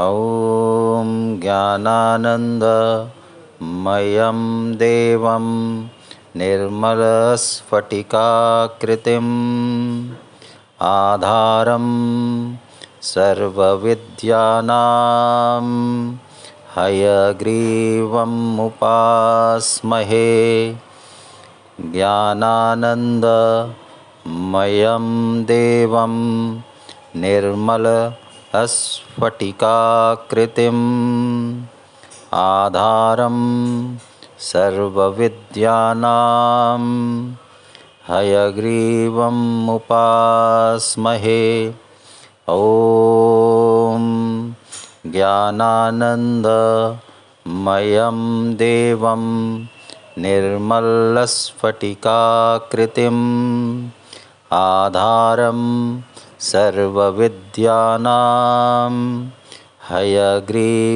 ॐ ज्ञानानन्दमयं देवं निर्मलस्फटिकाकृतिम् आधारं सर्वविद्यानां हयग्रीवमुपास्महे ज्ञानानन्दमयं देवं निर्मलस्फटिकाकृतिम् आधारं सर्वविद्यानां हयग्रीवमुपास्महे ॐ ज्ञानानन्दमयं देवं निर्मलस्फटिकाकृतिम् आधारं सर्वविद्यानां हयग्रीवमुपास्महे